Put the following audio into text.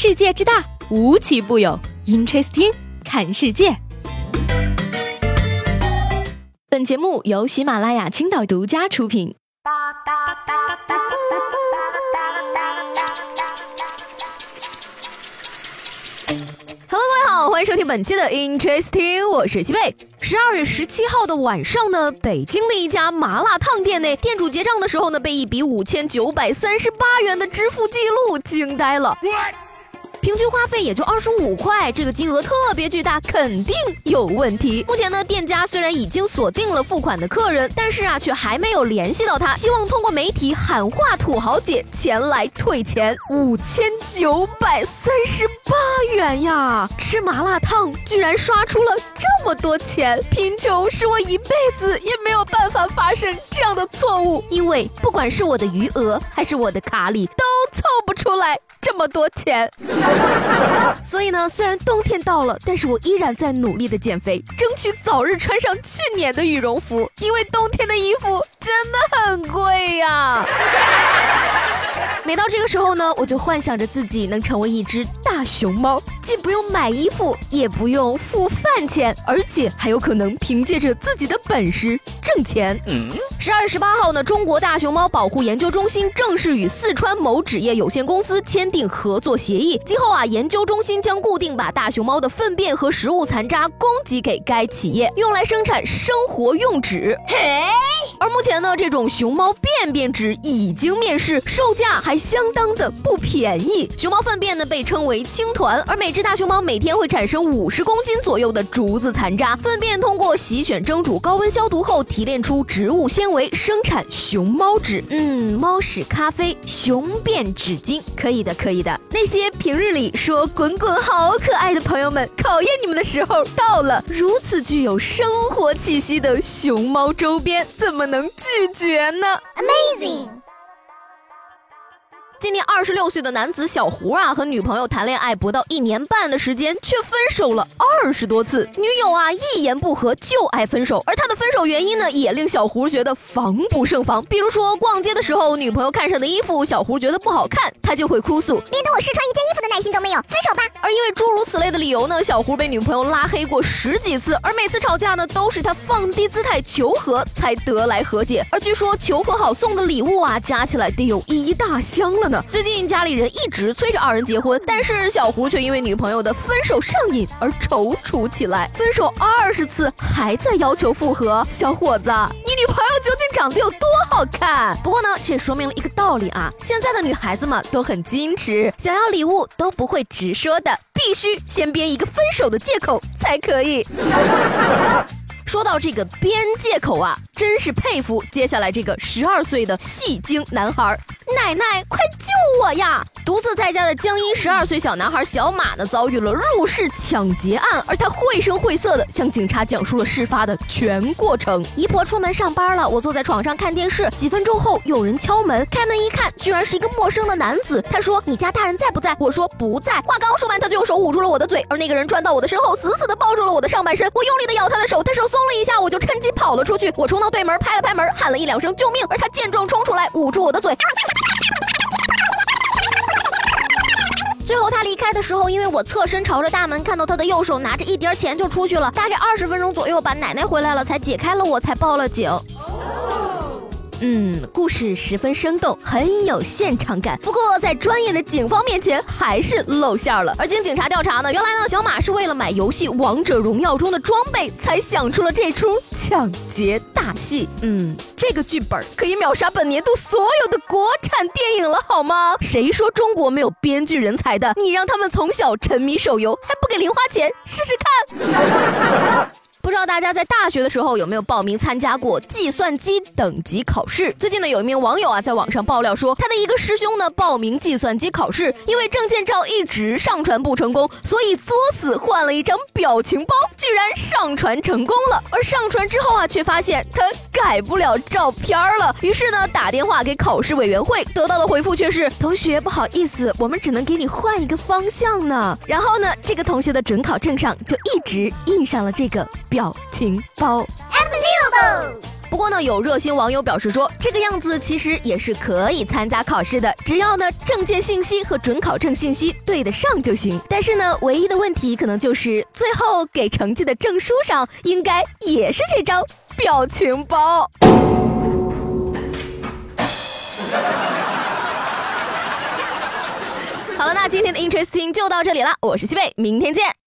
世界之大，无奇不有。Interesting，看世界。本节目由喜马拉雅青岛独家出品。Hello，各位好，欢迎收听本期的 Interesting，我是西贝。十二月十七号的晚上呢，北京的一家麻辣烫店内，店主结账的时候呢，被一笔五千九百三十八元的支付记录惊呆了。平均花费也就二十五块，这个金额特别巨大，肯定有问题。目前呢，店家虽然已经锁定了付款的客人，但是啊，却还没有联系到他，希望通过媒体喊话土豪姐前来退钱。五千九百三十八元呀！吃麻辣烫居然刷出了这么多钱，贫穷使我一辈子也没有办法发生这样的错误，因为不管是我的余额还是我的卡里，都凑不出来这么多钱。所以呢，虽然冬天到了，但是我依然在努力的减肥，争取早日穿上去年的羽绒服，因为冬天的衣服真的很贵呀。每到这个时候呢，我就幻想着自己能成为一只大熊猫，既不用买衣服，也不用付饭钱，而且还有可能凭借着自己的本事挣钱。十二月十八号呢，中国大熊猫保护研究中心正式与四川某纸业有限公司签订合作协议，今后啊，研究中心将固定把大熊猫的粪便和食物残渣供给给该企业，用来生产生活用纸。嘿，目前呢，这种熊猫便便纸已经面世，售价还相当的不便宜。熊猫粪便呢被称为青团，而每只大熊猫每天会产生五十公斤左右的竹子残渣，粪便通过洗选、蒸煮、高温消毒后提炼出植物纤维，生产熊猫纸。嗯，猫屎咖啡、熊便纸巾，可以的，可以的。那些平日里说滚滚好可爱的朋友们，考验你们的时候到了。如此具有生活气息的熊猫周边，怎么能拒绝呢？Amazing。今年二十六岁的男子小胡啊，和女朋友谈恋爱不到一年半的时间，却分手了二十多次。女友啊，一言不合就爱分手，而他的分手原因呢，也令小胡觉得防不胜防。比如说逛街的时候，女朋友看上的衣服，小胡觉得不好看，他就会哭诉，别等我试穿一件衣服的耐心都没有，分手吧。而因为诸如此类的理由呢，小胡被女朋友拉黑过十几次，而每次吵架呢，都是他放低姿态求和才得来和解。而据说求和好送的礼物啊，加起来得有一大箱了呢。最近家里人一直催着二人结婚，但是小胡却因为女朋友的分手上瘾而踌躇起来。分手二十次还在要求复合，小伙子，朋友究竟长得有多好看？不过呢，这也说明了一个道理啊，现在的女孩子们都很矜持，想要礼物都不会直说的，必须先编一个分手的借口才可以。说到这个编借口啊，真是佩服接下来这个十二岁的戏精男孩。奶奶，快救我呀！独自在家的江阴十二岁小男孩小马呢，遭遇了入室抢劫案，而他绘声绘色的向警察讲述了事发的全过程。姨婆出门上班了，我坐在床上看电视。几分钟后，有人敲门，开门一看，居然是一个陌生的男子。他说：“你家大人在不在？”我说：“不在。”话刚说完，他就用手捂住了我的嘴，而那个人转到我的身后，死死的抱住了我的上半身。我用力的咬他的手，他手松了一下，我就趁机跑了出去。我冲到对门，拍了拍门，喊了一两声救命，而他见状冲出来，捂住我的嘴。最后他离开的时候，因为我侧身朝着大门，看到他的右手拿着一叠钱就出去了。大概二十分钟左右吧，奶奶回来了才解开了我，才报了警。嗯，故事十分生动，很有现场感。不过在专业的警方面前还是露馅了。而经警察调查呢，原来呢，小马是为了买游戏《王者荣耀》中的装备，才想出了这出抢劫大戏。嗯，这个剧本可以秒杀本年度所有的国产电影了，好吗？谁说中国没有编剧人才的？你让他们从小沉迷手游，还不给零花钱，试试看。不知道大家在大学的时候有没有报名参加过计算机等级考试？最近呢，有一名网友啊在网上爆料说，他的一个师兄呢报名计算机考试，因为证件照一直上传不成功，所以作死换了一张表情包，居然上传成功了。而上传之后啊，却发现他改不了照片了。于是呢，打电话给考试委员会，得到的回复却是：同学不好意思，我们只能给你换一个方向呢。然后呢，这个同学的准考证上就一直印上了这个表情包。Unbelievable！不过呢，有热心网友表示说，这个样子其实也是可以参加考试的，只要呢证件信息和准考证信息对得上就行。但是呢，唯一的问题可能就是最后给成绩的证书上应该也是这张表情包。好了，那今天的 Interesting 就到这里了，我是西贝，明天见。